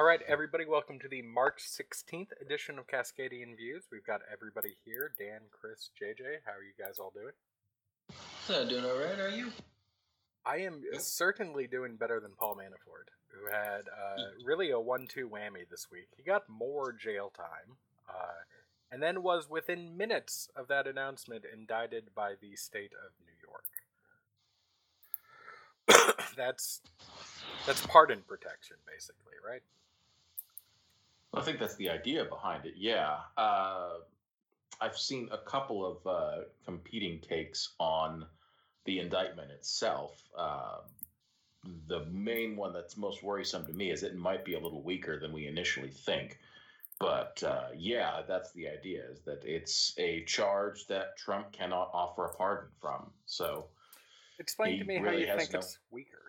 All right, everybody, welcome to the March 16th edition of Cascadian Views. We've got everybody here Dan, Chris, JJ. How are you guys all doing? Uh, doing all right, are you? I am certainly doing better than Paul Manafort, who had uh, really a one two whammy this week. He got more jail time, uh, and then was within minutes of that announcement indicted by the state of New York. that's that's pardon protection, basically, right? I think that's the idea behind it. Yeah. Uh, I've seen a couple of uh, competing takes on the indictment itself. Uh, the main one that's most worrisome to me is it might be a little weaker than we initially think. But uh, yeah, that's the idea is that it's a charge that Trump cannot offer a pardon from. So explain to me really how you think no... it's weaker.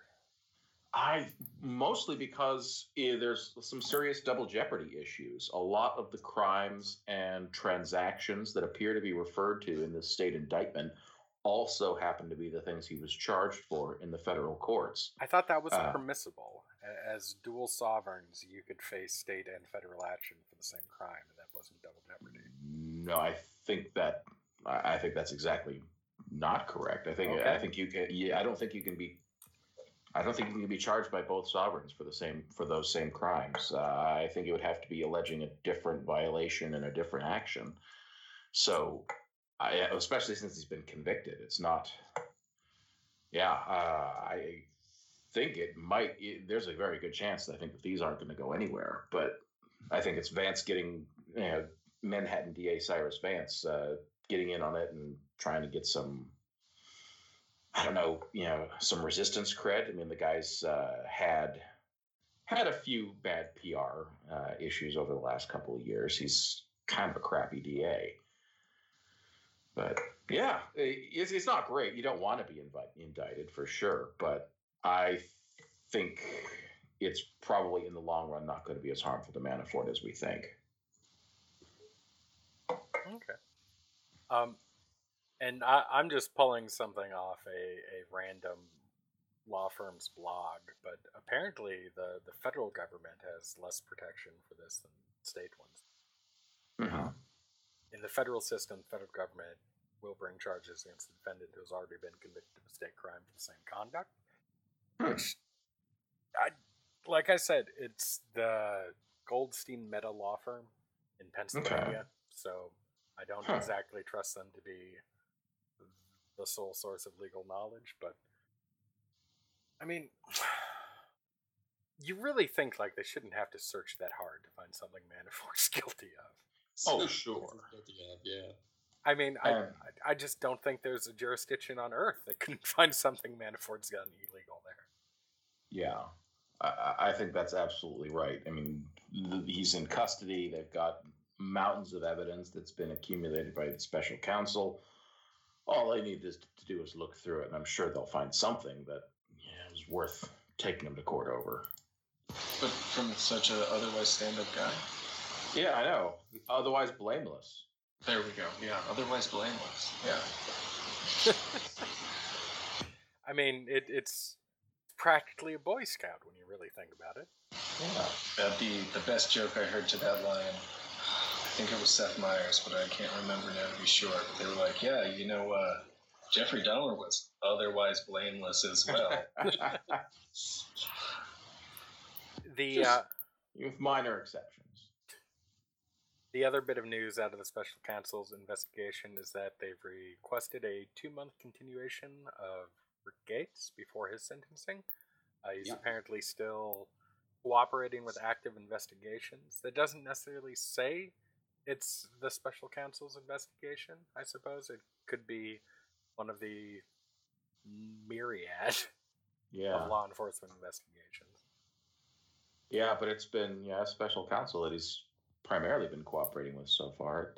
I mostly because eh, there's some serious double jeopardy issues. A lot of the crimes and transactions that appear to be referred to in the state indictment also happen to be the things he was charged for in the federal courts. I thought that was uh, permissible. As dual sovereigns, you could face state and federal action for the same crime, and that wasn't double jeopardy. No, I think that I think that's exactly not correct. I think okay. I think you can. Yeah, I don't think you can be I don't think you could be charged by both sovereigns for the same for those same crimes. Uh, I think it would have to be alleging a different violation and a different action. So, I, especially since he's been convicted, it's not. Yeah, uh, I think it might. It, there's a very good chance that I think that these aren't going to go anywhere. But I think it's Vance getting, you know, Manhattan DA Cyrus Vance uh, getting in on it and trying to get some I don't know, you know, some resistance cred. I mean, the guy's uh, had had a few bad PR uh, issues over the last couple of years. He's kind of a crappy DA, but yeah, it's, it's not great. You don't want to be indicted for sure, but I think it's probably in the long run not going to be as harmful to Manafort as we think. Okay. Um, and I, am just pulling something off a, a random law firm's blog, but apparently the, the federal government has less protection for this than state ones. Mm-hmm. In the federal system, the federal government will bring charges against the defendant who has already been convicted of a state crime for the same conduct. Hmm. Which, I, like I said, it's the Goldstein Mehta law firm in Pennsylvania, okay. so I don't huh. exactly trust them to be the sole source of legal knowledge, but I mean, you really think like they shouldn't have to search that hard to find something Manafort's guilty of. Oh, sure. yeah. I mean, um, I, I just don't think there's a jurisdiction on Earth that can find something Manafort's done illegal there. Yeah, I, I think that's absolutely right. I mean, he's in custody. They've got mountains of evidence that's been accumulated by the special counsel all they need is to do is look through it, and I'm sure they'll find something that yeah, is worth taking them to court over. But from such an otherwise stand-up guy. Yeah, I know. Otherwise blameless. There we go. Yeah, otherwise blameless. Yeah. I mean, it, it's practically a Boy Scout when you really think about it. Yeah. That'd be the best joke I heard to that line think it was Seth Meyers, but I can't remember now to be sure. They were like, yeah, you know, uh, Jeffrey Dahmer was otherwise blameless as well. the uh, with minor exceptions. The other bit of news out of the special counsel's investigation is that they've requested a two-month continuation of Rick Gates before his sentencing. Uh, he's yep. apparently still cooperating with active investigations. That doesn't necessarily say it's the special counsel's investigation, I suppose. It could be one of the myriad yeah. of law enforcement investigations. Yeah, but it's been yeah special counsel that he's primarily been cooperating with so far.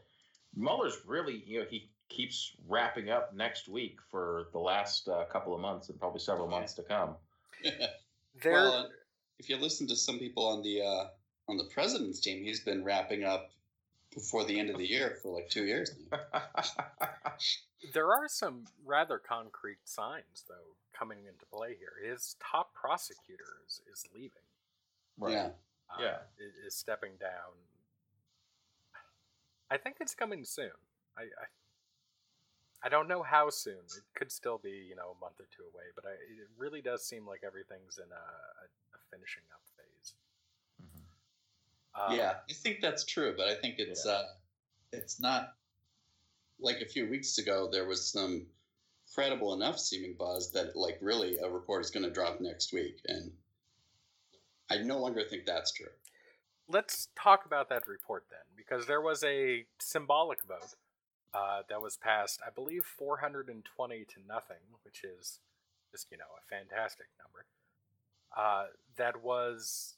Mueller's really you know he keeps wrapping up next week for the last uh, couple of months and probably several months to come. well, if you listen to some people on the uh, on the president's team, he's been wrapping up before the end of the year for like two years there are some rather concrete signs, though, coming into play here. His top prosecutor is, is leaving. Right. Yeah. uh, yeah. is, is, stepping down. I think it's coming soon. I, I, I don't know how soon. It could still be you know a month or two away, but I, it really does seem like everything's in a, a, a finishing up phase. Um, yeah, I think that's true, but I think it's yeah. uh, it's not like a few weeks ago. There was some credible enough seeming buzz that like really a report is going to drop next week, and I no longer think that's true. Let's talk about that report then, because there was a symbolic vote uh, that was passed, I believe, 420 to nothing, which is just you know a fantastic number. Uh, that was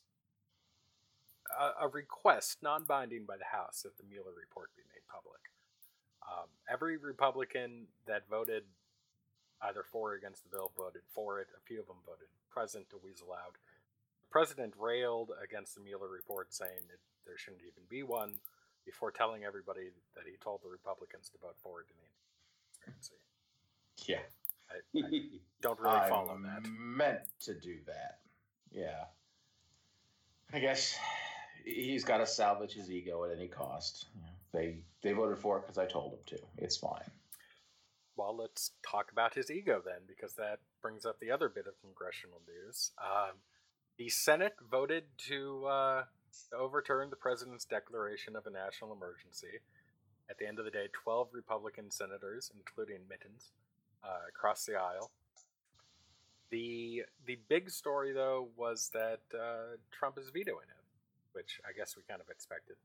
a, a request, non-binding by the House, that the Mueller report be made public. Um, every Republican that voted either for or against the bill voted for it. A few of them voted present to weasel out. The president railed against the Mueller report, saying that there shouldn't even be one, before telling everybody that he told the Republicans to vote for it in the transparency. Yeah. I, I don't really I follow that. meant to do that. Yeah. I guess he's got to salvage his ego at any cost. They they voted for it because I told them to. It's fine well, let's talk about his ego then, because that brings up the other bit of congressional news. Um, the Senate voted to uh, overturn the president's declaration of a national emergency. At the end of the day, 12 Republican senators, including Mittens, uh, crossed the aisle. The the big story though was that uh, Trump is vetoing it, which I guess we kind of expected.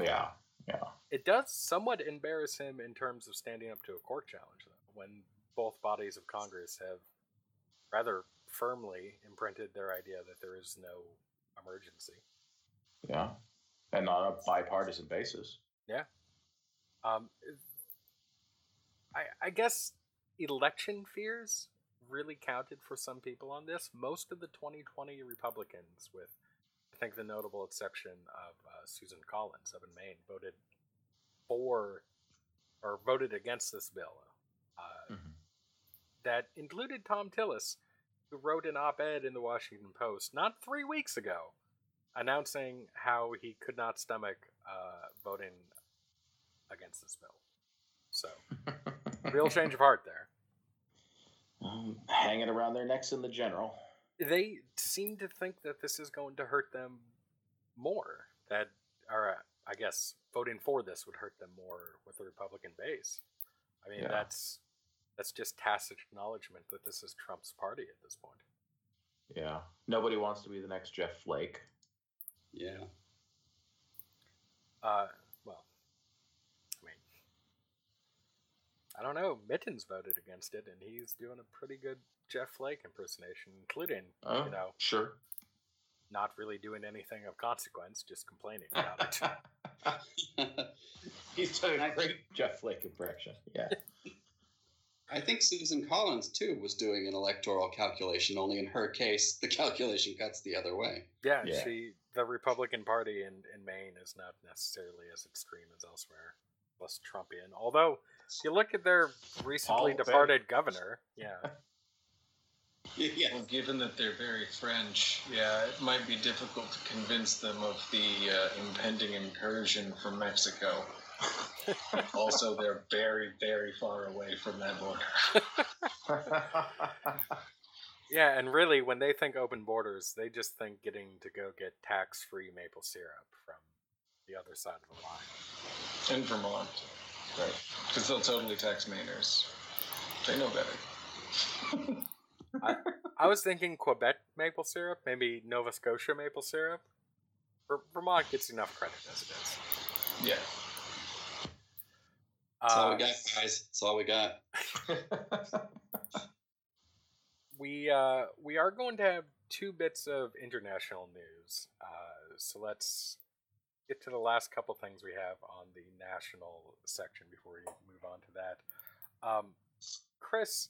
Yeah, yeah. It does somewhat embarrass him in terms of standing up to a court challenge, though, when both bodies of Congress have rather firmly imprinted their idea that there is no emergency. Yeah. And on a bipartisan basis. Yeah. Um, I, I guess election fears really counted for some people on this. Most of the 2020 Republicans, with think the notable exception of uh, Susan Collins up in Maine voted for or voted against this bill uh, mm-hmm. that included Thom Tillis, who wrote an op ed in the Washington Post not three weeks ago announcing how he could not stomach uh, voting against this bill. So, real change of heart there. Um, hanging around their necks in the general they seem to think that this is going to hurt them more. That, or uh, I guess voting for this would hurt them more with the Republican base. I mean, yeah. that's that's just tacit acknowledgement that this is Trump's party at this point. Yeah, nobody wants to be the next Jeff Flake. Yeah. Uh, well, I mean, I don't know. Mittens voted against it, and he's doing a pretty good Jeff Flake impersonation, including oh, you know, sure, not really doing anything of consequence, just complaining about it. He's doing a great Jeff Flake impression. Yeah. I think Susan Collins too was doing an electoral calculation. Only in her case, the calculation cuts the other way. Yeah, yeah. she the Republican Party in, in Maine is not necessarily as extreme as elsewhere, less Trumpian. Although, if you look at their recently departed governor, yeah, Yes. Well, given that they're very French, yeah, it might be difficult to convince them of the uh, impending incursion from Mexico. also, they're very, very far away from that border. yeah, and really, when they think open borders, they just think getting to go get tax free maple syrup from the other side of the line. In Vermont. Right. Because they'll totally tax Mainers. They know better. I, I was thinking Quebec maple syrup, maybe Nova Scotia maple syrup. Vermont gets enough credit as it is. Yeah. That's uh, all we got, guys. That's all we got. we uh, we are going to have two bits of international news. Uh, so let's get to the last couple things we have on the national section before we move on to that. Um, Chris,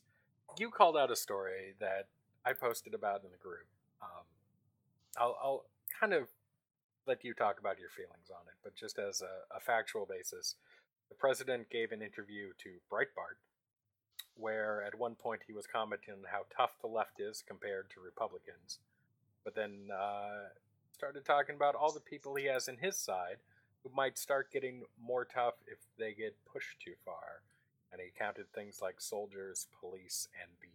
you called out a story that I posted about in the group. Um, I'll, I'll kind of let you talk about your feelings on it, but just as a, a factual basis, the president gave an interview to Breitbart where at one point he was commenting on how tough the left is compared to Republicans, but then uh, started talking about all the people he has in his side who might start getting more tough if they get pushed too far. And he counted things like soldiers, police, and the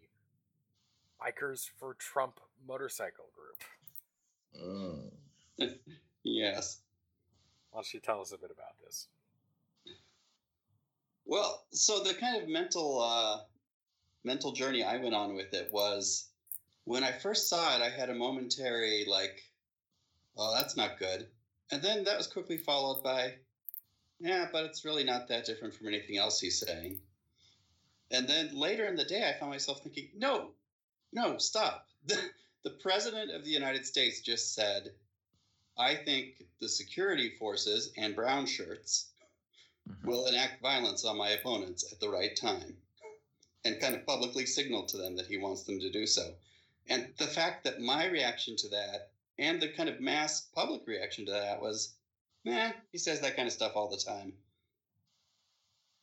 Bikers for Trump motorcycle group. Mm. yes. Why don't you tell us a bit about this? Well, so the kind of mental uh, mental journey I went on with it was when I first saw it, I had a momentary like, "Oh, that's not good," and then that was quickly followed by, "Yeah, but it's really not that different from anything else he's saying." And then later in the day, I found myself thinking, "No, no, stop." The, the president of the United States just said, "I think the security forces and brown shirts." Mm-hmm. will enact violence on my opponents at the right time and kind of publicly signal to them that he wants them to do so. And the fact that my reaction to that and the kind of mass public reaction to that was, man, he says that kind of stuff all the time.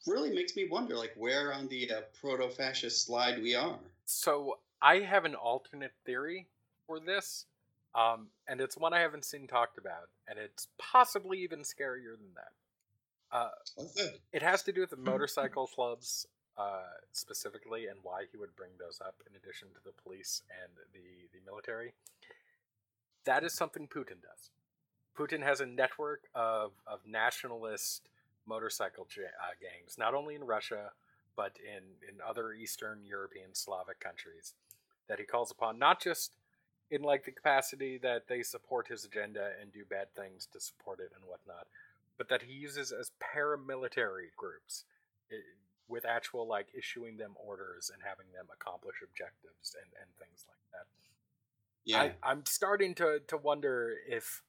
Really makes me wonder, like, where on the uh, proto fascist slide we are. So I have an alternate theory for this, um, and it's one I haven't seen talked about, and it's possibly even scarier than that. Uh, it has to do with the motorcycle clubs uh, specifically and why he would bring those up in addition to the police and the, the military. That is something Putin does. Putin has a network of, of nationalist motorcycle uh, gangs, not only in Russia, but in, in other Eastern European Slavic countries that he calls upon, not just in like the capacity that they support his agenda and do bad things to support it and whatnot, but that he uses as paramilitary groups eh, with actual like issuing them orders and having them accomplish objectives and, and things like that. Yeah, I, I'm starting to to wonder if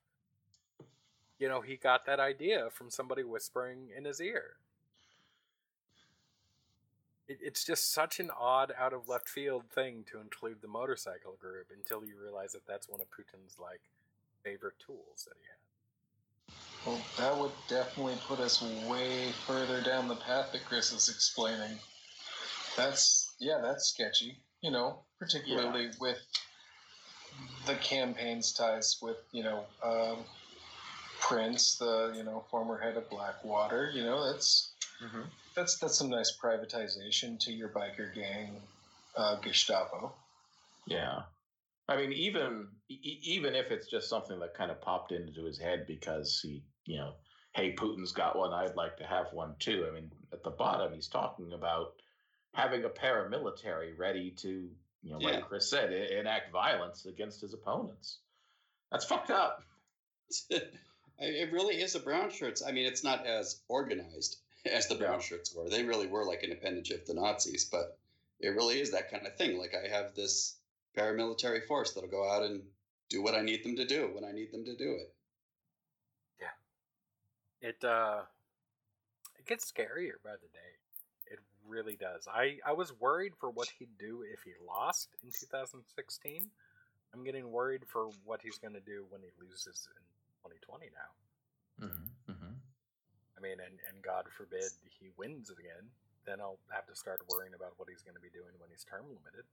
you know he got that idea from somebody whispering in his ear. It, it's just such an odd, out of left field thing to include the motorcycle group until you realize that that's one of Putin's like favorite tools that he has. Well, that would definitely put us way further down the path that Chris is explaining. That's yeah, that's sketchy. You know, particularly yeah. with the campaign's ties with you know um, Prince, the you know former head of Blackwater. You know, that's mm-hmm. that's that's some nice privatization to your biker gang, uh, Gestapo. Yeah, I mean, even even if it's just something that kind of popped into his head because he you know, hey, Putin's got one, I'd like to have one too. I mean, at the bottom, he's talking about having a paramilitary ready to, you know, yeah. like Chris said, enact violence against his opponents. That's fucked up. it really is a brown shirts. I mean, it's not as organized as the brown shirts were. They really were like an appendage of the Nazis, but it really is that kind of thing. Like I have this paramilitary force that'll go out and do what I need them to do when I need them to do it Yeah. it uh it gets scarier by the day. Really does. I I was worried for what he'd do if he lost in 2016. I'm getting worried for what he's going to do when he loses in 2020 now. Mm-hmm, mm-hmm. I mean, and, and God forbid he wins again, then I'll have to start worrying about what he's going to be doing when he's term limited.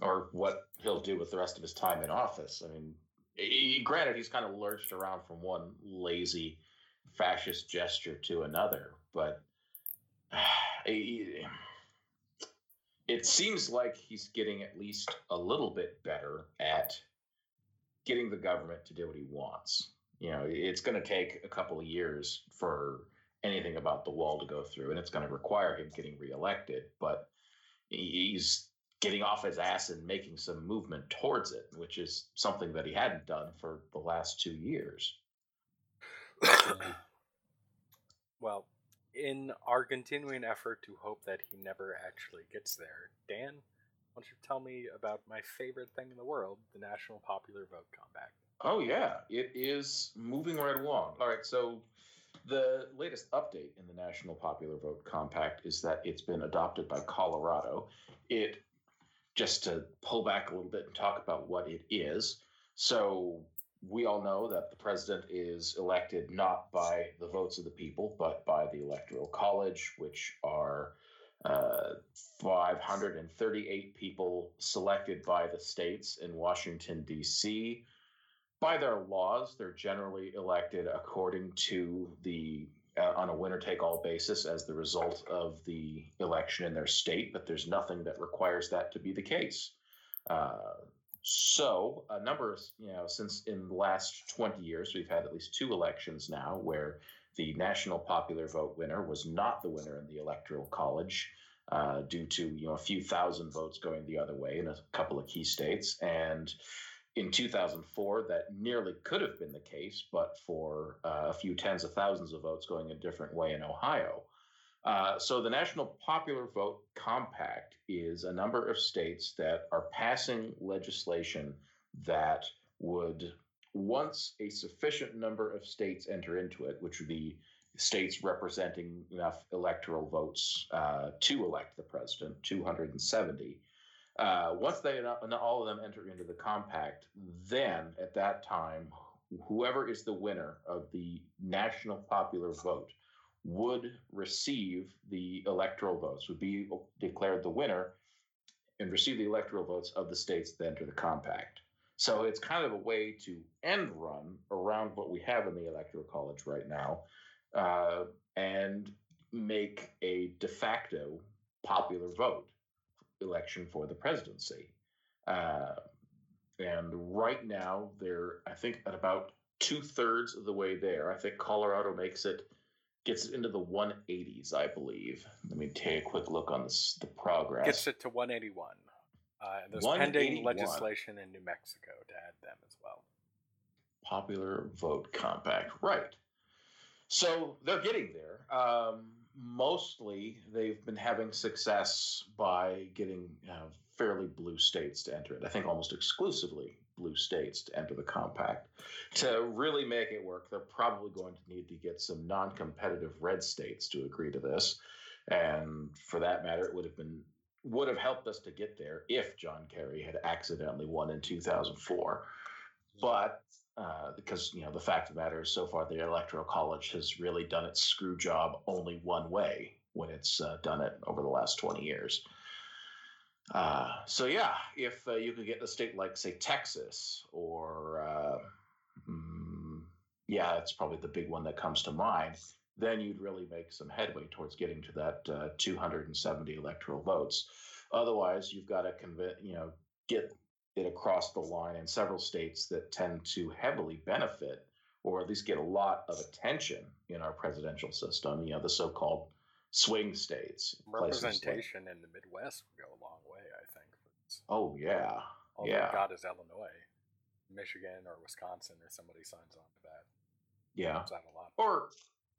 Or what he'll do with the rest of his time in office. I mean, he, granted, he's kind of lurched around from one lazy fascist gesture to another, but he, eh, it seems like he's getting at least a little bit better at getting the government to do what he wants. You know, it's going to take a couple of years for anything about the wall to go through, and it's going to require him getting reelected. But he's getting off his ass and making some movement towards it, which is something that he hadn't done for the last two years. well, in our continuing effort to hope that he never actually gets there, Dan, why don't you tell me about my favorite thing in the world, the National Popular Vote Compact? Oh, yeah, it is moving right along. All right, so the latest update in the National Popular Vote Compact is that it's been adopted by Colorado. It just to pull back a little bit and talk about what it is. So, we all know that the president is elected not by the votes of the people, but by the Electoral College, which are uh, 538 people selected by the states in Washington, D.C. By their laws, they're generally elected according to the uh, on a winner take all basis as the result of the election in their state, but there's nothing that requires that to be the case. Uh, so, a number of, you know, since in the last 20 years, we've had at least two elections now where the national popular vote winner was not the winner in the electoral college uh, due to, you know, a few thousand votes going the other way in a couple of key states. And in 2004, that nearly could have been the case, but for uh, a few tens of thousands of votes going a different way in Ohio. Uh, so the National Popular Vote Compact is a number of states that are passing legislation that would, once a sufficient number of states enter into it, which would be states representing enough electoral votes uh, to elect the president, 270. Uh, once they all of them enter into the compact, then at that time, whoever is the winner of the national popular vote would receive the electoral votes, would be declared the winner and receive the electoral votes of the states that enter the compact. So it's kind of a way to end run around what we have in the electoral college right now uh, and make a de facto popular vote election for the presidency. Uh, and right now, they're, I think, at about two thirds of the way there. I think Colorado makes it gets it into the 180s, I believe. Let me take a quick look on this, the progress. Gets it to 181. Uh, there's pending legislation in New Mexico to add them as well. Popular vote compact, right? So they're getting there. Um, mostly, they've been having success by getting uh, fairly blue states to enter it. I think almost exclusively blue states to enter the compact. To really make it work, they're probably going to need to get some non competitive red states to agree to this. And for that matter, it would have been would have helped us to get there if John Kerry had accidentally won in 2004. But uh, because you know the fact of the matter is, so far the electoral college has really done its screw job only one way when it's uh, done it over the last 20 years. Uh, so yeah, if uh, you could get a state like say Texas or uh, mm, yeah, that's probably the big one that comes to mind. Then you'd really make some headway towards getting to that uh, 270 electoral votes. Otherwise, you've got to convince you know get it across the line in several states that tend to heavily benefit or at least get a lot of attention in our presidential system. You know, the so-called swing states. Representation like, in the Midwest would go a long way, I think. Oh yeah, all yeah. God is Illinois, Michigan, or Wisconsin, or somebody signs on to that. Yeah, a lot. or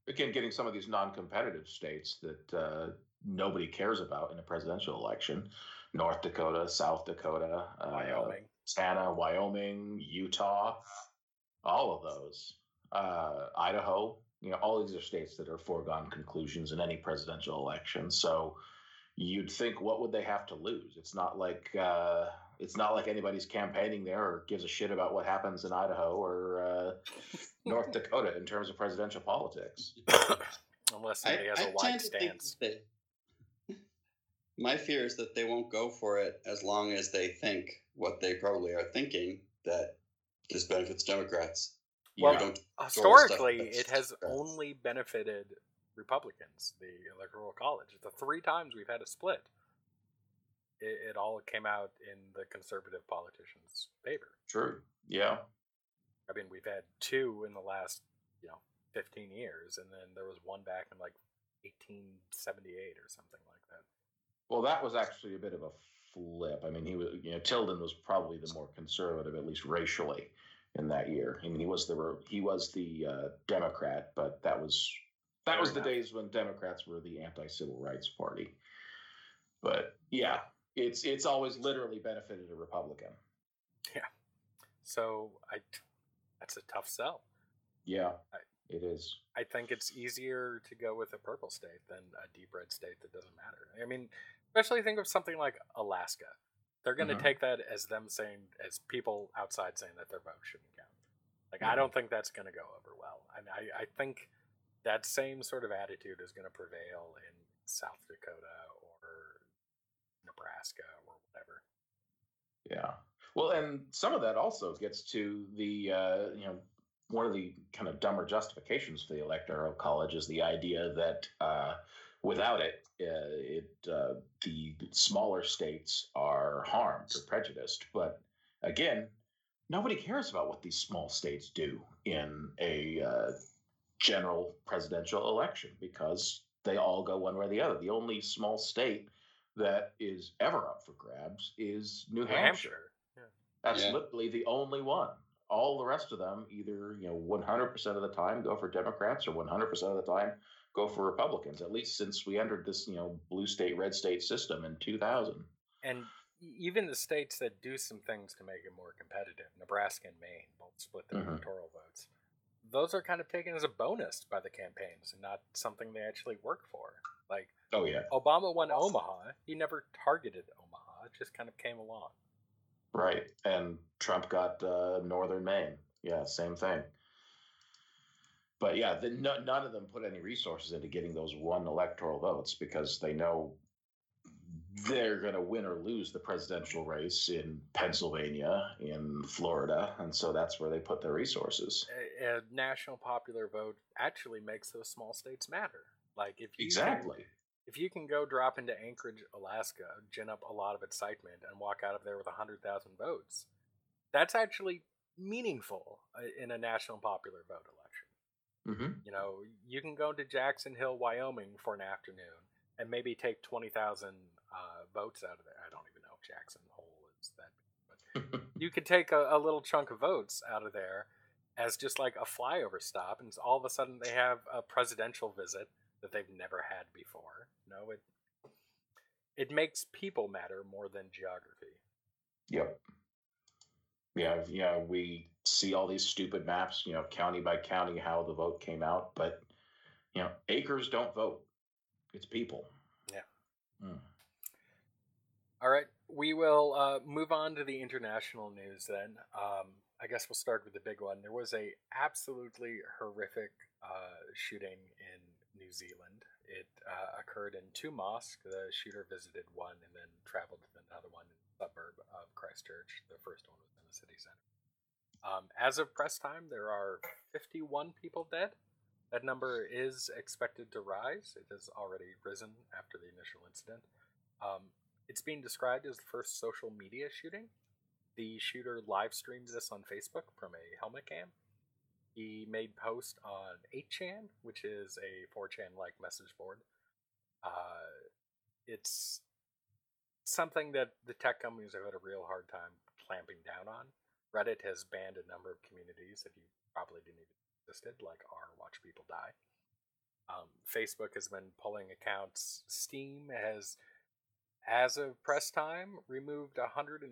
again, getting some of these non-competitive states that uh, nobody cares about in a presidential election: North Dakota, South Dakota, uh, Wyoming, Montana, Wyoming, Utah, all of those. Uh, Idaho, you know, all these are states that are foregone conclusions in any presidential election. So you'd think, what would they have to lose? It's not like uh, it's not like anybody's campaigning there or gives a shit about what happens in Idaho or uh, North Dakota in terms of presidential politics. Unless somebody I, has a I wide stance. That, my fear is that they won't go for it as long as they think what they probably are thinking that this benefits Democrats. Well, historically, it has only benefited Republicans, the Electoral College. The three times we've had a split, it, it all came out in the conservative politicians' favor. True. Yeah. I mean, we've had two in the last, you know, 15 years, and then there was one back in like 1878 or something like that. Well, that was actually a bit of a flip. I mean, he was, you know, Tilden was probably the more conservative, at least racially in that year. I mean, he was the he was the uh, Democrat, but that was that was the days when Democrats were the anti-civil rights party. But yeah, it's it's always literally benefited a Republican. Yeah. So I that's a tough sell. Yeah, I, it is. I think it's easier to go with a purple state than a deep red state that doesn't matter. I mean, especially think of something like Alaska. They're going to mm-hmm. take that as them saying, as people outside saying that their vote shouldn't count. Like, mm-hmm. I don't think that's going to go over well. And I, I think that same sort of attitude is going to prevail in South Dakota or Nebraska or whatever. Yeah. Well, and some of that also gets to the uh, you know one of the kind of dumber justifications for the electoral college is the idea that uh, without it, uh, it uh, the smaller states are harmed or prejudiced. But again, nobody cares about what these small states do in a uh, general presidential election because they all go one way or the other. The only small state that is ever up for grabs is New, New Hampshire. Hampshire. Yeah. That's yeah. literally the only one. All the rest of them either, you know, 100% of the time go for Democrats or 100% of the time go for Republicans, at least since we entered this, you know, blue state, red state system in 2000. And even the states that do some things to make it more competitive, Nebraska and Maine both split their mm-hmm. electoral votes. Those are kind of taken as a bonus by the campaigns and not something they actually work for. Like, oh yeah, Obama won Omaha. He never targeted Omaha; it just kind of came along. Right, and Trump got uh, Northern Maine. Yeah, same thing. But yeah, the, no, none of them put any resources into getting those one electoral votes because they know they're going to win or lose the presidential race in Pennsylvania, in Florida, and so that's where they put their resources. A, a national popular vote actually makes those small states matter. Like if you exactly. Can, if you can go drop into Anchorage, Alaska, gin up a lot of excitement, and walk out of there with 100,000 votes, that's actually meaningful uh, in a national popular vote election. Mm-hmm. You know, you can go to Jackson Hole, Wyoming for an afternoon and maybe take 20,000 uh, votes out of there. I don't even know if Jackson Hole is that, but you could take a, a little chunk of votes out of there as just like a flyover stop, and all of a sudden they have a presidential visit that they've never had before. No, it it makes people matter more than geography. Yep. Yeah, yeah, we see all these stupid maps, you know, county by county how the vote came out, but you know, acres don't vote. It's people. Yeah. Mm. All right, we will uh, move on to the international news then. Um, I guess we'll start with the big one. There was a absolutely horrific uh, shooting in New Zealand. It uh, occurred in two mosques. The shooter visited one and then traveled to another one in the suburb of Christchurch. The first one was in the city center. Um, as of press time, there are 51 people dead. That number is expected to rise. It has already risen after the initial incident. Um, it's being described as the first social media shooting. The shooter live streamed this on Facebook from a helmet cam. He made posts on 8chan, which is a 4chan like message board. Uh, it's something that the tech companies have had a real hard time clamping down on. Reddit has banned a number of communities that you probably didn't even existed, like r Watch People Die. Um, Facebook has been pulling accounts. Steam has as of press time, removed 140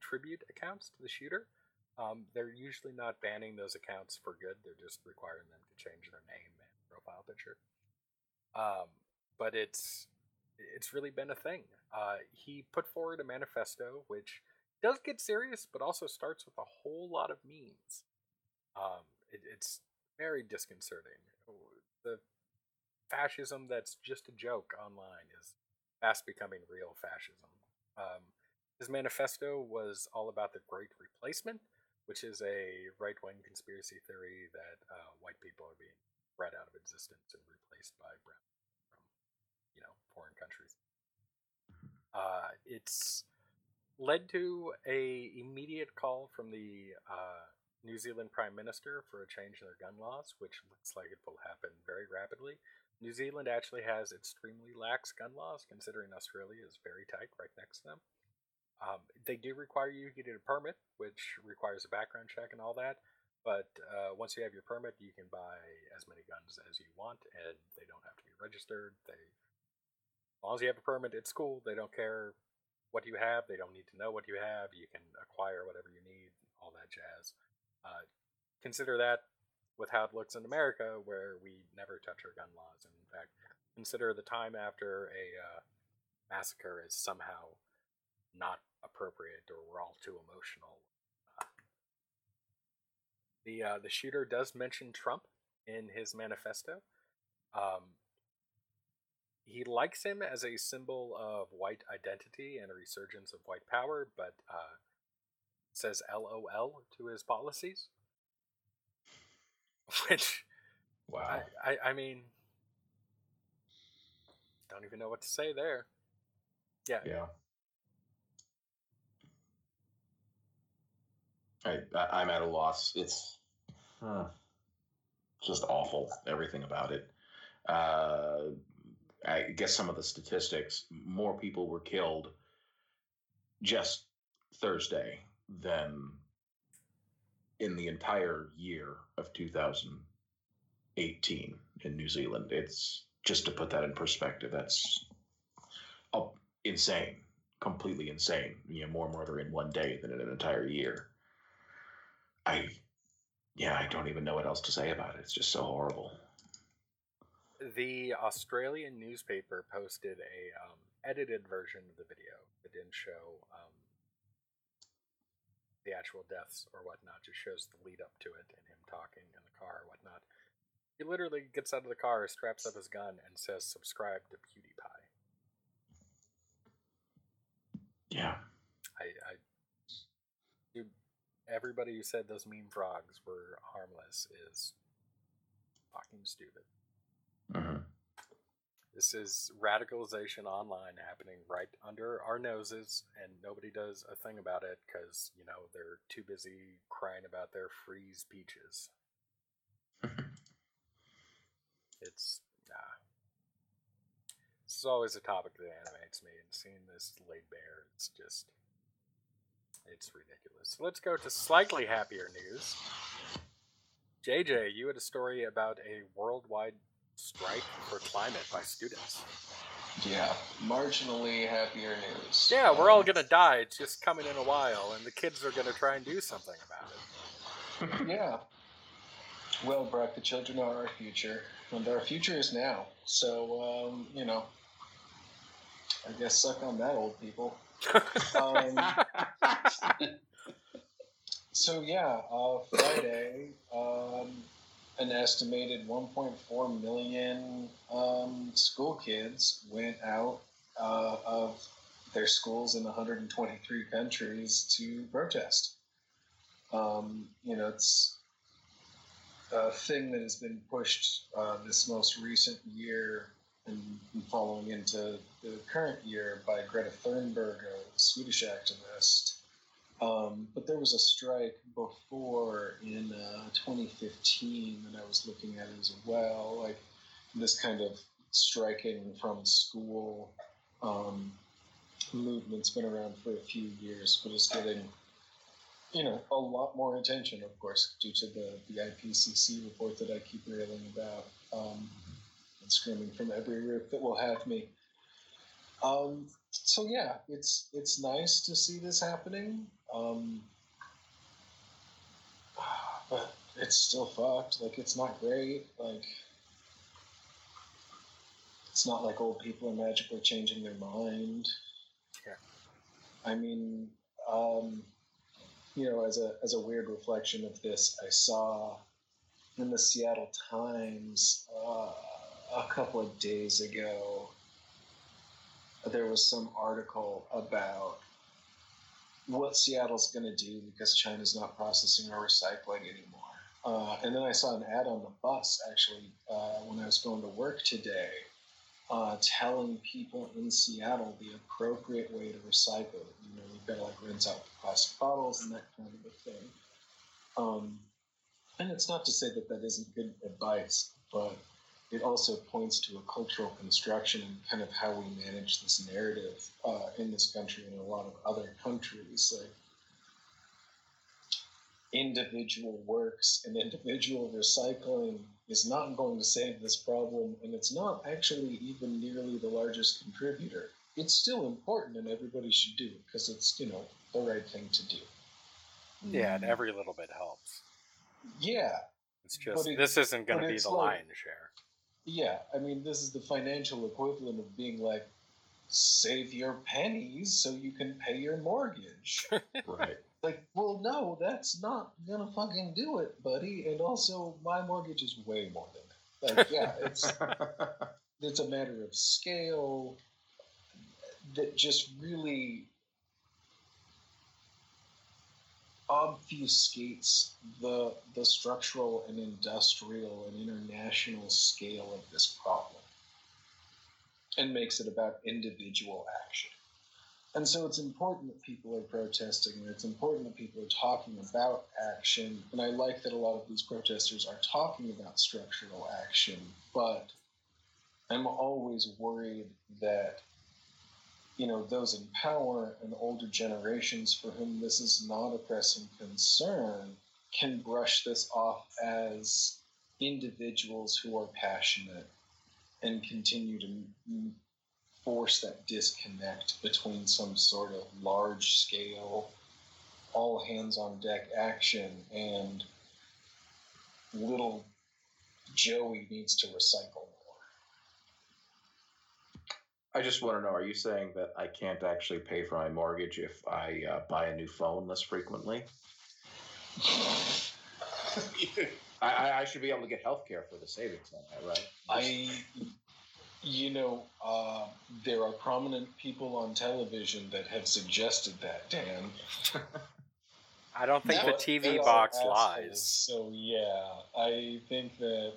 tribute accounts to the shooter. Um, they're usually not banning those accounts for good. They're just requiring them to change their name and profile picture. Um, but it's it's really been a thing. Uh, he put forward a manifesto which does get serious, but also starts with a whole lot of memes. Um, it, it's very disconcerting. The fascism that's just a joke online is fast becoming real fascism. Um, his manifesto was all about the Great Replacement, which is a right wing conspiracy theory that uh, white people are being bred out of existence and replaced by brown from, you know, foreign countries. Uh, it's led to a immediate call from the uh, New Zealand Prime Minister for a change in their gun laws, which looks like it will happen very rapidly. New Zealand actually has extremely lax gun laws, considering Australia is very tight right next to them. Um, they do require you to get a permit, which requires a background check and all that. But uh, once you have your permit, you can buy as many guns as you want, and they don't have to be registered. They, as long as you have a permit, it's cool. They don't care what you have. They don't need to know what you have. You can acquire whatever you need, all that jazz. Uh, consider that with how it looks in America, where we never touch our gun laws. And in fact, consider the time after a uh, massacre is somehow not appropriate or we're all too emotional. Uh, the uh, the shooter does mention Trump in his manifesto. Um, he likes him as a symbol of white identity and a resurgence of white power, but uh, says LOL to his policies. Which, wow. I, I, I mean, don't even know what to say there. Yeah. Yeah. I, I am at a loss. It's huh, just awful. Everything about it. Uh, I guess some of the statistics. More people were killed just Thursday than in the entire year of 2018 in New Zealand. It's just to put that in perspective. That's insane, completely insane. You know, more murder in one day than in an entire year. I, yeah, I don't even know what else to say about it. It's just so horrible. The Australian newspaper posted a um, edited version of the video. It didn't show um, the actual deaths or whatnot. Just shows the lead up to it and him talking in the car or whatnot. He literally gets out of the car, straps up his gun, and says, "Subscribe to PewDiePie." Yeah. I, I dude, everybody who said those meme frogs were harmless is fucking stupid. Mm-hmm. This is radicalization online happening right under our noses, and nobody does a thing about it because, you know, they're too busy crying about their freeze peaches. it's, nah. This is always a topic that animates me, and seeing this laid bare, it's just, it's ridiculous. So Let's go to slightly happier news. JJ, you had a story about a worldwide strike for climate by students. Yeah, marginally happier news. Yeah, we're all gonna die. It's just coming in a while, and the kids are gonna try and do something about it. yeah. Well, Brock, the children are our future, and our future is now. So, um, you know, I guess suck on that, old people. um, so yeah, uh, Friday. Um, an estimated 1.4 million um, school kids went out uh, of their schools in 123 countries to protest. Um, you know, it's a thing that has been pushed uh, this most recent year and following into the current year by Greta Thunberg, a Swedish activist. Um, but there was a strike before in uh, 2015 that I was looking at as well, like this kind of striking from school um, movement's been around for a few years, but it's getting, you know, a lot more attention, of course, due to the, the IPCC report that I keep railing about um, and screaming from every roof that will have me. Um, so yeah, it's it's nice to see this happening. Um, but it's still fucked. Like it's not great. Like it's not like old people are magically changing their mind. Yeah. I mean, um, you know, as a as a weird reflection of this, I saw in the Seattle Times uh, a couple of days ago there was some article about what Seattle's going to do because China's not processing or recycling anymore. Uh, and then I saw an ad on the bus actually uh, when I was going to work today, uh, telling people in Seattle the appropriate way to recycle. You know, you've got to like rinse out the plastic bottles and that kind of a thing. Um, and it's not to say that that isn't good advice, but it also points to a cultural construction and kind of how we manage this narrative uh, in this country and a lot of other countries. Like individual works and individual recycling is not going to save this problem, and it's not actually even nearly the largest contributor. It's still important, and everybody should do it because it's you know the right thing to do. Yeah, and every little bit helps. Yeah, it's just it, this isn't going to be the like, lion's share. Yeah, I mean, this is the financial equivalent of being like, save your pennies so you can pay your mortgage. right. Like, well, no, that's not gonna fucking do it, buddy. And also, my mortgage is way more than that. Like, yeah, it's it's a matter of scale that just really obfuscates the the structural and industrial and international scale of this problem and makes it about individual action. And so it's important that people are protesting and it's important that people are talking about action. And I like that a lot of these protesters are talking about structural action, but I'm always worried that you know those in power and older generations for whom this is not a pressing concern can brush this off as individuals who are passionate and continue to force that disconnect between some sort of large scale all hands on deck action and little joey needs to recycle I just want to know: Are you saying that I can't actually pay for my mortgage if I uh, buy a new phone less frequently? I, I, should be able to get health care for the savings on that, right? I, you know, uh, there are prominent people on television that have suggested that, Dan. I don't think the TV box lies. So yeah, I think that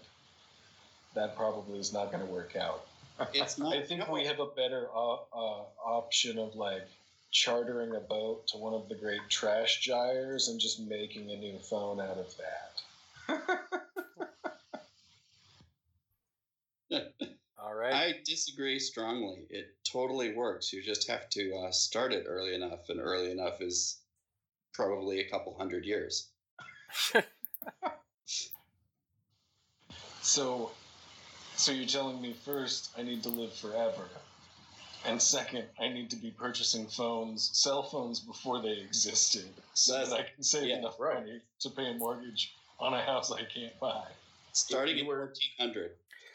that probably is not going to work out. It's not. I think no. we have a better uh, uh, option of like chartering a boat to one of the great trash gyres and just making a new phone out of that. All right. I disagree strongly. It totally works. You just have to uh, start it early enough, and early enough is probably a couple hundred years. so so you're telling me first, I need to live forever, and second, I need to be purchasing phones, cell phones before they existed, so that I can save yeah, enough right. money to pay a mortgage on a house I can't buy. Starting at fourteen hundred.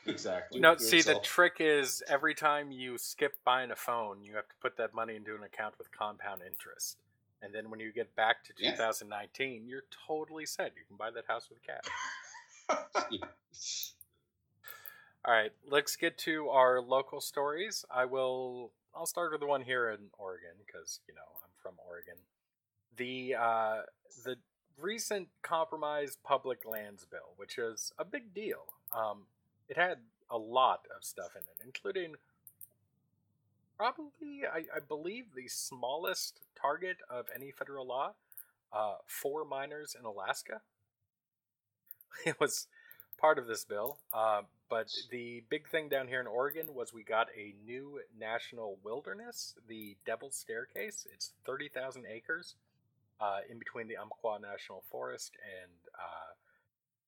Exactly. No, see, the trick is every time you skip buying a phone, you have to put that money into an account with compound interest. And then when you get back to 2019, yeah. you're totally set. You can buy that house with cash. All right, let's get to our local stories. I will. I'll start with the one here in Oregon because you know I'm from Oregon. The uh, the recent compromise public lands bill, which is a big deal. Um, it had a lot of stuff in it, including probably, I, I believe, the smallest target of any federal law uh, for miners in Alaska. It was part of this bill. Uh, but the big thing down here in Oregon was we got a new national wilderness, the Devil's Staircase. It's 30,000 acres uh, in between the Umpqua National Forest and uh,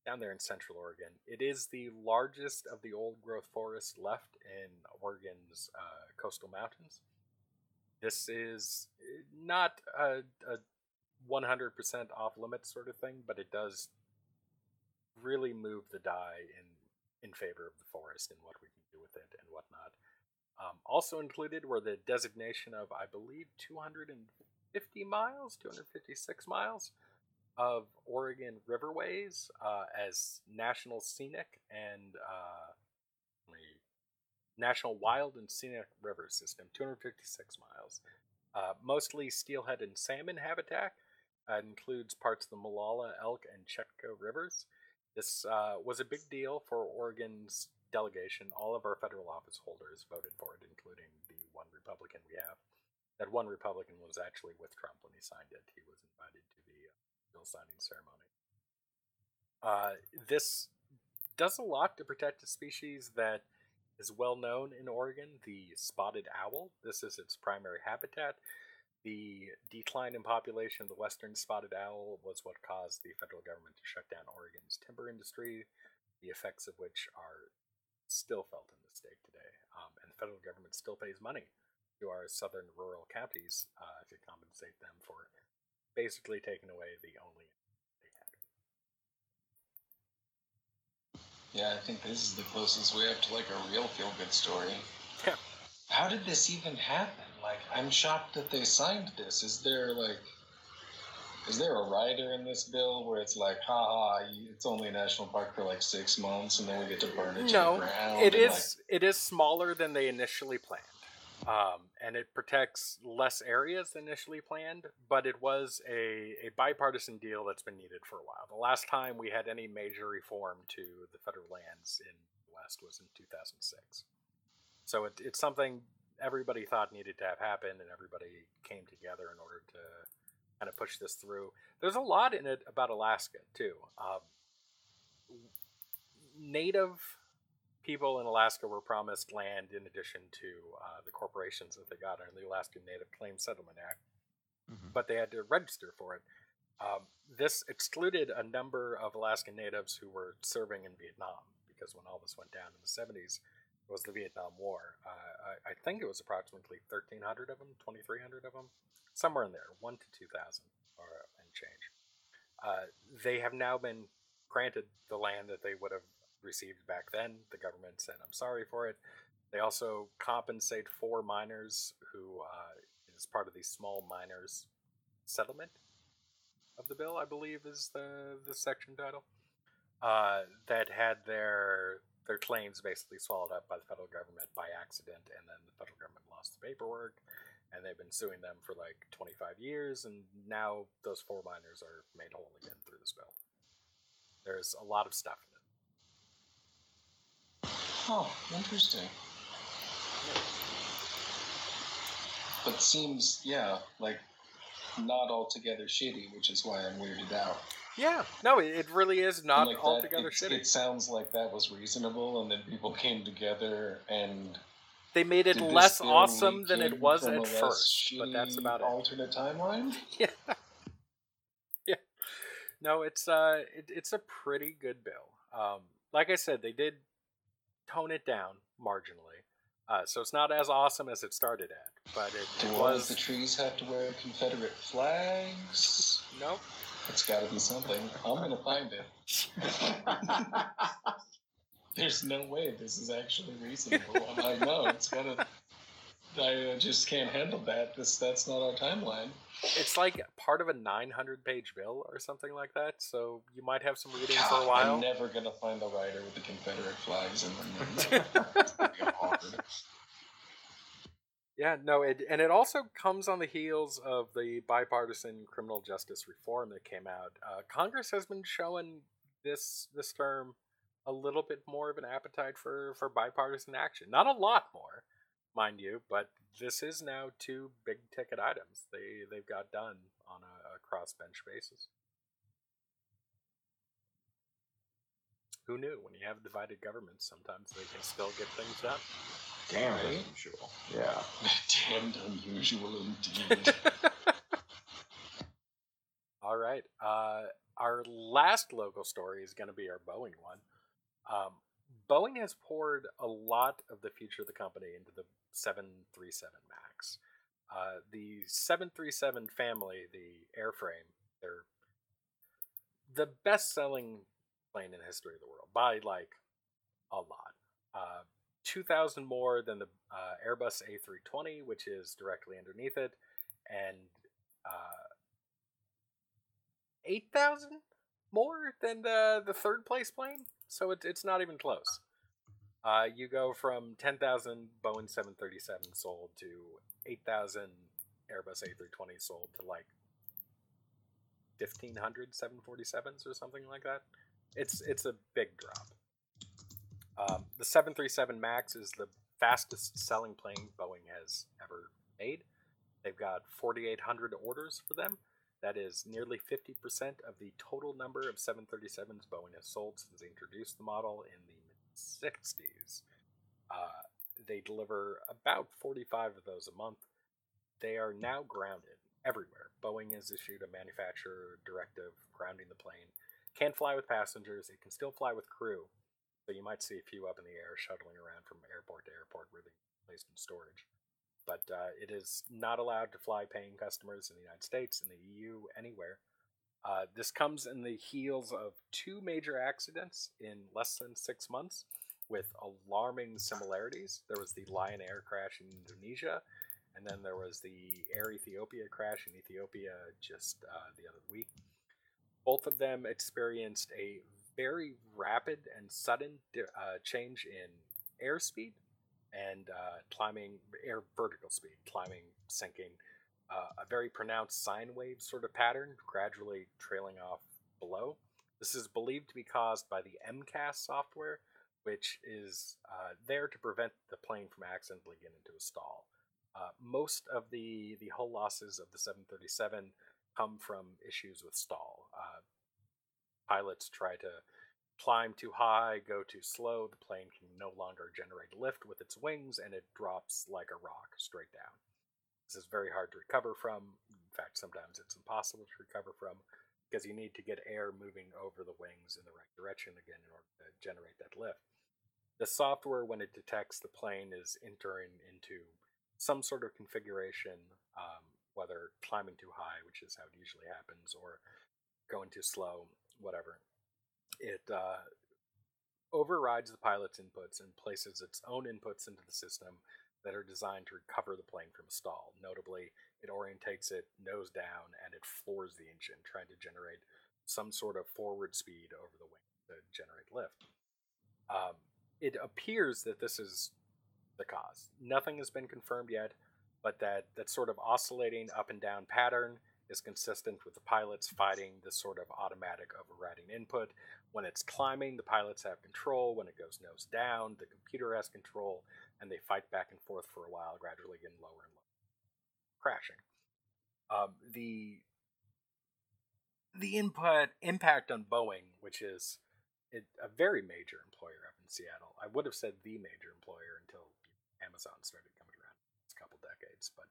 down there in central Oregon. It is the largest of the old growth forests left in Oregon's uh, coastal mountains. This is eh, not a, a 100% off limits sort of thing, but it does really move the die in in favor of the forest and what we can do with it and whatnot. Um, also included were the designation of, I believe, 250 miles, 256 miles of Oregon riverways uh, as national scenic and uh, national wild and scenic river system, 256 miles. Uh, mostly steelhead and salmon habitat. Includes parts of the Molalla, Elk, and Chetco rivers. This uh, was a big deal for Oregon's delegation. All of our federal office holders voted for it, including the one Republican we have. That one Republican was actually with Trump when he signed it. He was invited to the uh, bill signing ceremony. Uh, this does a lot to protect a species that is well known in Oregon, the spotted owl. This is its primary habitat. The decline in population of the western spotted owl was what caused the federal government to shut down Oregon's timber industry, the effects of which are still felt in the state today. Um, and the federal government still pays money to our southern rural counties uh, to compensate them for basically taking away the only they had. Yeah, I think this is the closest we have to like a real feel good story. Yeah. How did this even happen? Like, I'm shocked that they signed this. Is there like, is there a rider in this bill where it's like, haha, it's only a national park for like six months and then we get to burn it no, to the ground? It is. Like... It is smaller than they initially planned, um, and it protects less areas than initially planned. But it was a, a bipartisan deal that's been needed for a while. The last time we had any major reform to the federal lands in the West was in 2006. So it, it's something everybody thought needed to have happened, and everybody came together in order to kind of push this through. There's a lot in it about Alaska too. Um, native people in Alaska were promised land in addition to uh, the corporations that they got under the Alaska Native Claim Settlement Act, mm-hmm. but they had to register for it. Um, this excluded a number of Alaskan natives who were serving in Vietnam because when all this went down in the 70s was the Vietnam War. Uh, I, I, think it was approximately 1,300 of them, 2,300 of them, somewhere in there, one to 2,000 or and change. Uh, they have now been granted the land that they would have received back then. The government said, "I'm sorry for it." They also compensate four miners who uh, is part of the small miners settlement of the bill, I believe is the the section title. Uh, that had their their claims basically swallowed up by the federal government by accident, and then the federal government lost the paperwork, and they've been suing them for like 25 years, and now those four miners are made whole again through this bill. There's a lot of stuff in it. Oh, interesting. But seems, yeah, like not altogether shitty, which is why I'm weirded out. Yeah, no, it really is not like altogether that, shitty. It sounds like that was reasonable, and then people came together and they made it less awesome than it was at first. But that's about alternate it. Alternate timeline. Yeah, yeah. No, it's uh, it, it's a pretty good bill. Um, like I said, they did tone it down marginally, uh, so it's not as awesome as it started at. But it, it was. the trees have to wear Confederate flags? Nope. It's got to be something. I'm gonna find it. There's no way this is actually reasonable. I'm like, no, it's gonna. I uh, just can't handle that. This that's not our timeline. It's like part of a 900 page bill or something like that. So you might have some reading for a while. I'm never gonna find the writer with the Confederate flags in the Yeah, no, it, and it also comes on the heels of the bipartisan criminal justice reform that came out. Uh, Congress has been showing this this term a little bit more of an appetite for for bipartisan action. Not a lot more, mind you, but this is now two big ticket items they they've got done on a, a crossbench basis. Who knew? When you have divided governments, sometimes they can still get things done. Damn right? unusual. Yeah. Damned unusual indeed. All right. Uh, our last local story is going to be our Boeing one. Um, Boeing has poured a lot of the future of the company into the 737 MAX. Uh, the 737 family, the airframe, they're the best selling plane in the history of the world by like a lot. Uh, 2,000 more than the uh, Airbus A320, which is directly underneath it, and uh, 8,000 more than the, the third place plane. So it, it's not even close. Uh, you go from 10,000 Boeing 737 sold to 8,000 Airbus A320 sold to like 1,500 747s or something like that. It's it's a big drop. Um, the 737 MAX is the fastest selling plane Boeing has ever made. They've got 4,800 orders for them. That is nearly 50% of the total number of 737s Boeing has sold since they introduced the model in the mid 60s. Uh, they deliver about 45 of those a month. They are now grounded everywhere. Boeing has issued a manufacturer directive grounding the plane. Can't fly with passengers, it can still fly with crew, so you might see a few up in the air shuttling around from airport to airport where they're placed in storage. But uh, it is not allowed to fly paying customers in the United States, in the EU, anywhere. Uh, this comes in the heels of two major accidents in less than six months with alarming similarities. There was the Lion Air crash in Indonesia, and then there was the Air Ethiopia crash in Ethiopia just uh, the other week. Both of them experienced a very rapid and sudden uh, change in airspeed and uh, climbing, air vertical speed, climbing, sinking, uh, a very pronounced sine wave sort of pattern, gradually trailing off below. This is believed to be caused by the MCAS software, which is uh, there to prevent the plane from accidentally getting into a stall. Uh, most of the, the hull losses of the 737 come from issues with stall. Pilots try to climb too high, go too slow, the plane can no longer generate lift with its wings, and it drops like a rock straight down. This is very hard to recover from. In fact, sometimes it's impossible to recover from because you need to get air moving over the wings in the right direction again in order to generate that lift. The software, when it detects the plane is entering into some sort of configuration, um, whether climbing too high, which is how it usually happens, or going too slow, whatever, it uh, overrides the pilot's inputs and places its own inputs into the system that are designed to recover the plane from a stall. Notably, it orientates it nose down and it floors the engine, trying to generate some sort of forward speed over the wing to generate lift. Um, it appears that this is the cause. Nothing has been confirmed yet, but that that sort of oscillating up and down pattern is consistent with the pilots fighting this sort of automatic overriding input. When it's climbing, the pilots have control. When it goes nose down, the computer has control and they fight back and forth for a while, gradually getting lower and lower, crashing. Um, the the input impact on Boeing, which is it, a very major employer up in Seattle. I would have said the major employer until Amazon started coming around. It's a couple decades, but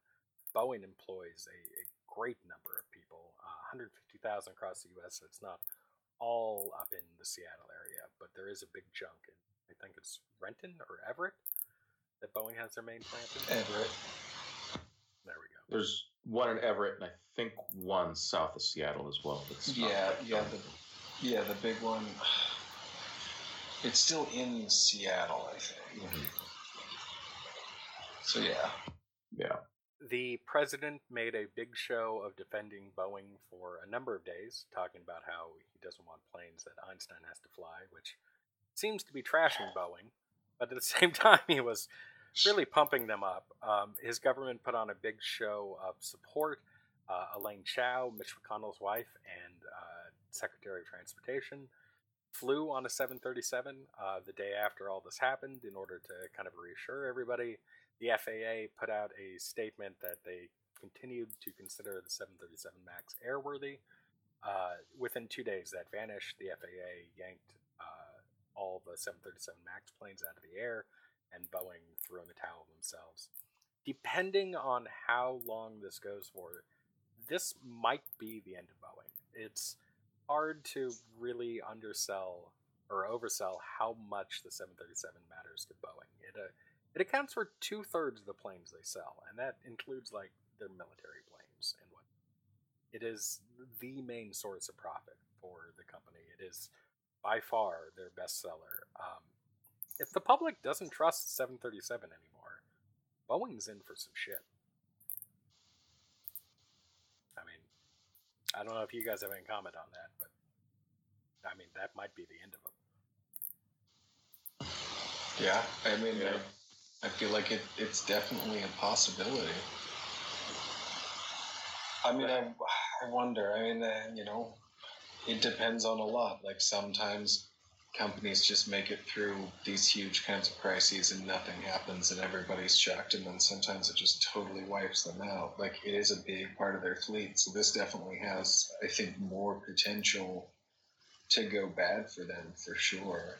Boeing employs a, a great number of people, uh, 150,000 across the U.S. So it's not all up in the Seattle area, but there is a big chunk in I think it's Renton or Everett that Boeing has their main plant in? Everett. There we go. There's one in Everett, and I think one south of Seattle as well. yeah, yeah, the yeah the big one. It's still in Seattle, I think. Mm-hmm. So yeah, yeah. The president made a big show of defending Boeing for a number of days, talking about how he doesn't want planes that Einstein has to fly, which seems to be trashing Boeing but at the same time, he was really pumping them up. Um, his government put on a big show of support. Uh, Elaine Chao, Mitch McConnell's wife, and uh, Secretary of Transportation flew on a 737 uh, the day after all this happened in order to kind of reassure everybody. The FAA put out a statement that they continued to consider the 737 MAX airworthy. Uh, within two days, that vanished. The FAA yanked all the 737 MAX planes out of the air, and Boeing threw in the towel themselves. Depending on how long this goes for, this might be the end of Boeing. It's hard to really undersell or oversell how much the 737 matters to Boeing. It uh, it accounts for two thirds of the planes they sell, and that includes like their military planes and what. It is the main source of profit for the company. It is by far their bestseller. Um, if the public doesn't trust 737 anymore, Boeing's in for some shit. I mean, I don't know if you guys have any comment on that, but I mean, that might be the end of them. Yeah, I mean, yeah. I, I feel like it, it's definitely a possibility. I mean, I, I wonder. I mean, uh, you know, it depends on a lot. Like sometimes companies just make it through these huge kinds of crises and nothing happens and everybody's shocked and then sometimes it just totally wipes them out like it is a big part of their fleet so this definitely has i think more potential to go bad for them for sure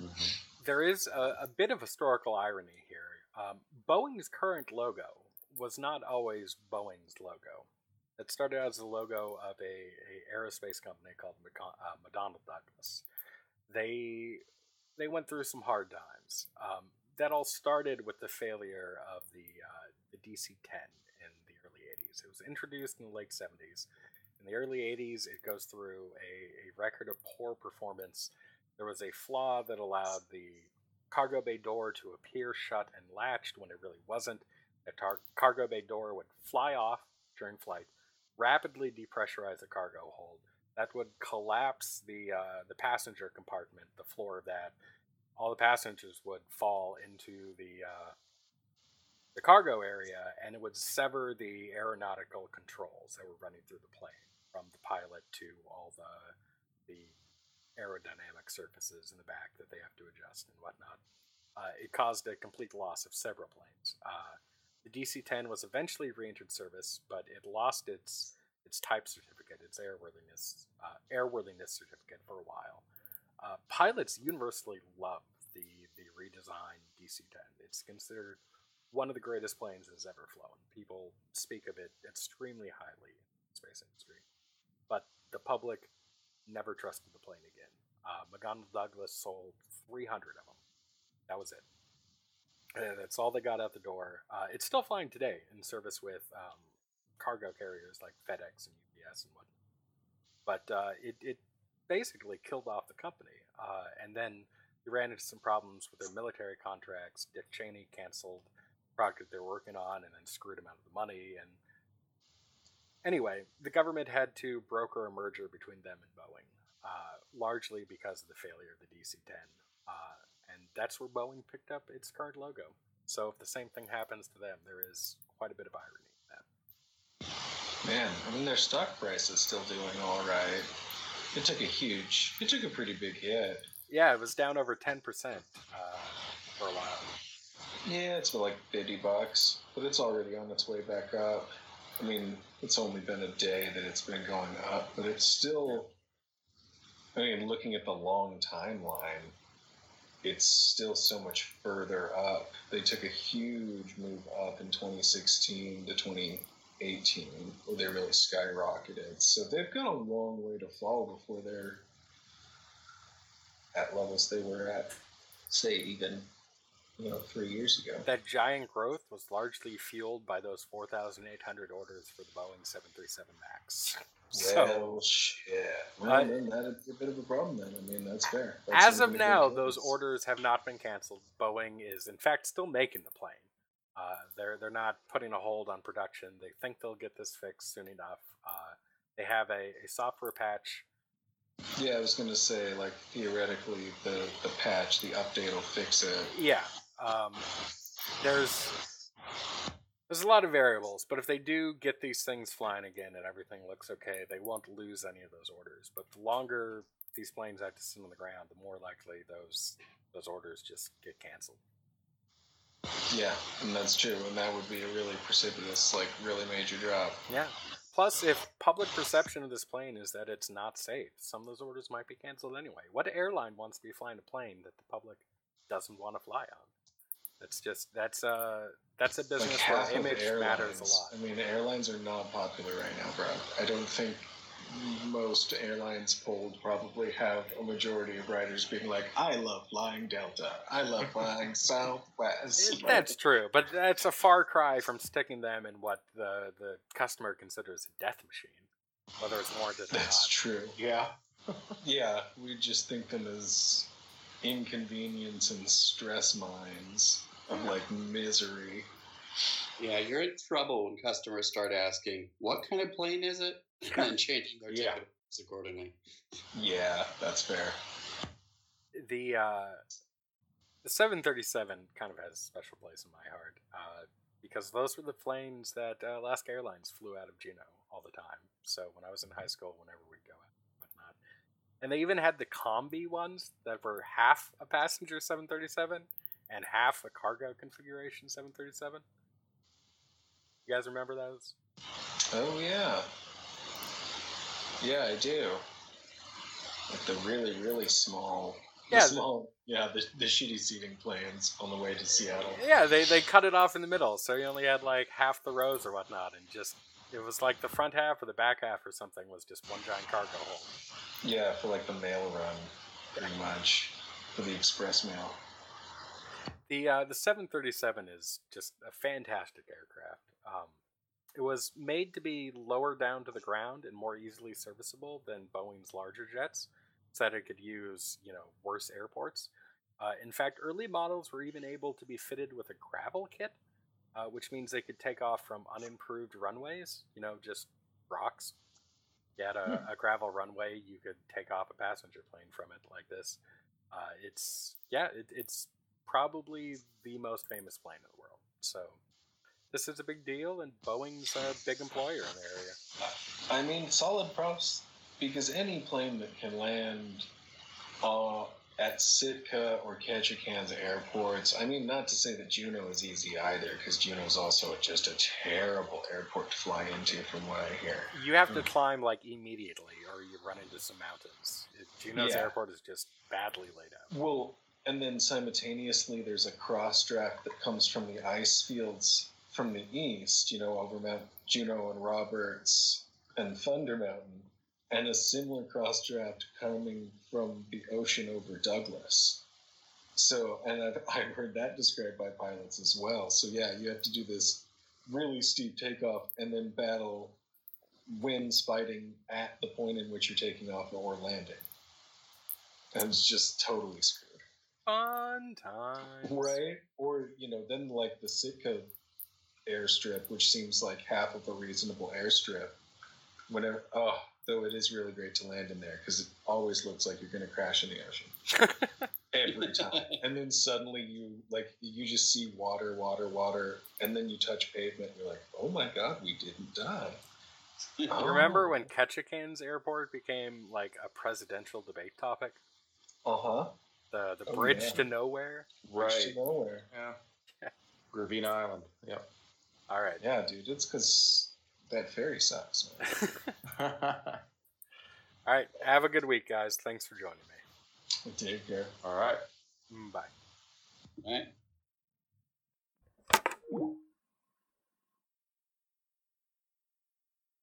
mm-hmm. there is a, a, bit of historical irony here um, boeing's current logo was not always boeing's logo it started out as the logo of a, a aerospace company called uh, McDonnell Douglas. They they went through some hard times. Um, that all started with the failure of the uh, the DC-10 in the early 80s. It was introduced in the late 70s. In the early 80s, it goes through a, a record of poor performance. There was a flaw that allowed the cargo bay door to appear shut and latched when it really wasn't A tar- cargo bay door would fly off during flight, rapidly depressurize the cargo hold. That would collapse the uh, the passenger compartment, the floor of that. All the passengers would fall into the uh, the cargo area, and it would sever the aeronautical controls that were running through the plane, from the pilot to all the the aerodynamic surfaces in the back that they have to adjust and whatnot. Uh, it caused a complete loss of several planes. Uh, the DC-10 was eventually re-entered service, but it lost its its type certificate, its airworthiness uh, airworthiness certificate for a while. Uh, pilots universally love the the redesigned DC-10. It's considered one of the greatest planes that's ever flown. People speak of it extremely highly in the space industry, but the public never trusted the plane again. Uh, McDonnell Douglas sold 300 of them. That was it. And that's all they got out the door. Uh, it's still flying today in service with um, cargo carriers like FedEx and UPS and whatnot. But uh, it, it basically killed off the company. Uh, and then they ran into some problems with their military contracts. Dick Cheney canceled the project they're working on and then screwed them out of the money. And anyway, the government had to broker a merger between them and Boeing, uh, largely because of the failure of the DC 10. Uh, and that's where Boeing picked up its current logo. So if the same thing happens to them, there is quite a bit of irony in that. Man, I mean, their stock price is still doing all right. It took a huge, it took a pretty big hit. Yeah, it was down over 10% uh, for a while. Yeah, it's been like 50 bucks, but it's already on its way back up. I mean, it's only been a day that it's been going up, but it's still. I mean, looking at the long timeline, it's still so much further up. They took a huge move up in 2016 to 2018, where they really skyrocketed. So they've got a long way to fall before they're at levels they were at, say, even you know, three years ago. That giant growth was largely fueled by those 4,800 orders for the Boeing 737 MAX. Well, so, shit. Well, uh, then that's a bit of a problem. Then I mean, that's fair. That's as of now, those orders have not been canceled. Boeing is, in fact, still making the plane. Uh, they're they're not putting a hold on production. They think they'll get this fixed soon enough. Uh, they have a, a software patch yeah, I was going to say, like theoretically, the the patch, the update will fix it. Yeah, um, there's there's a lot of variables, but if they do get these things flying again and everything looks okay, they won't lose any of those orders. But the longer these planes have to sit on the ground, the more likely those those orders just get canceled. Yeah, and that's true, and that would be a really precipitous, like really major drop. Yeah. Plus, if public perception of this plane is that it's not safe, some of those orders might be canceled anyway. What airline wants to be flying a plane that the public doesn't want to fly on? That's just that's uh that's a business like where image matters a lot. I mean, airlines are not popular right now, bro. I don't think most airlines polled probably have a majority of riders being like, "I love flying Delta. I love flying Southwest." That's true, but that's a far cry from sticking them in what the the customer considers a death machine, whether it's warranted. That's not. That's true. Yeah, yeah. We just think them as inconvenience and stress mines of like misery. Yeah, you're in trouble when customers start asking, "What kind of plane is it?" and changing their yeah. tickets accordingly. Yeah, that's fair. The uh, the 737 kind of has a special place in my heart uh, because those were the planes that uh, Alaska Airlines flew out of Juneau all the time. So when I was in high school, whenever we'd go out, whatnot, and they even had the combi ones that were half a passenger 737 and half a cargo configuration 737. You guys remember those? Oh yeah, yeah, I do. Like the really, really small. Yeah, the small. Yeah, the, the shitty seating planes on the way to Seattle. Yeah, they, they cut it off in the middle, so you only had like half the rows or whatnot, and just it was like the front half or the back half or something was just one giant cargo hold. Yeah, for like the mail run, pretty much for the express mail. The uh, the 737 is just a fantastic aircraft. Um, it was made to be lower down to the ground and more easily serviceable than Boeing's larger jets, so that it could use, you know, worse airports. Uh, in fact, early models were even able to be fitted with a gravel kit, uh, which means they could take off from unimproved runways. You know, just rocks. You had a, hmm. a gravel runway, you could take off a passenger plane from it like this. Uh, it's yeah, it, it's probably the most famous plane in the world. So this is a big deal, and Boeing's a big employer in the area. I mean, solid props because any plane that can land uh, at Sitka or Ketchikan's airports, I mean, not to say that Juneau is easy either, because Juneau is also just a terrible airport to fly into, from what I hear. You have to mm. climb like immediately, or you run into some mountains. Juneau's yeah. airport is just badly laid out. Well, and then simultaneously, there's a cross draft that comes from the ice fields from the east, you know, over Mount Juneau and Roberts and Thunder Mountain and a similar cross draft coming from the ocean over Douglas. So, and I've, I've heard that described by pilots as well. So, yeah, you have to do this really steep takeoff and then battle winds fighting at the point in which you're taking off or landing. And it's just totally screwed. Fun time. Right? Or, you know, then like the Sitka airstrip, which seems like half of a reasonable airstrip. Whenever, oh, though it is really great to land in there because it always looks like you're going to crash in the ocean every time. and then suddenly you like you just see water, water, water, and then you touch pavement. And you're like, oh my god, we didn't die. You oh. remember when Ketchikan's airport became like a presidential debate topic? Uh huh. The the oh, bridge yeah. to nowhere. Right. Bridge to nowhere. Yeah. Gravina Island. Yep. All right. Yeah, dude. It's because that ferry sucks, man. All right. Have a good week, guys. Thanks for joining me. Take care. All right. Bye. All right.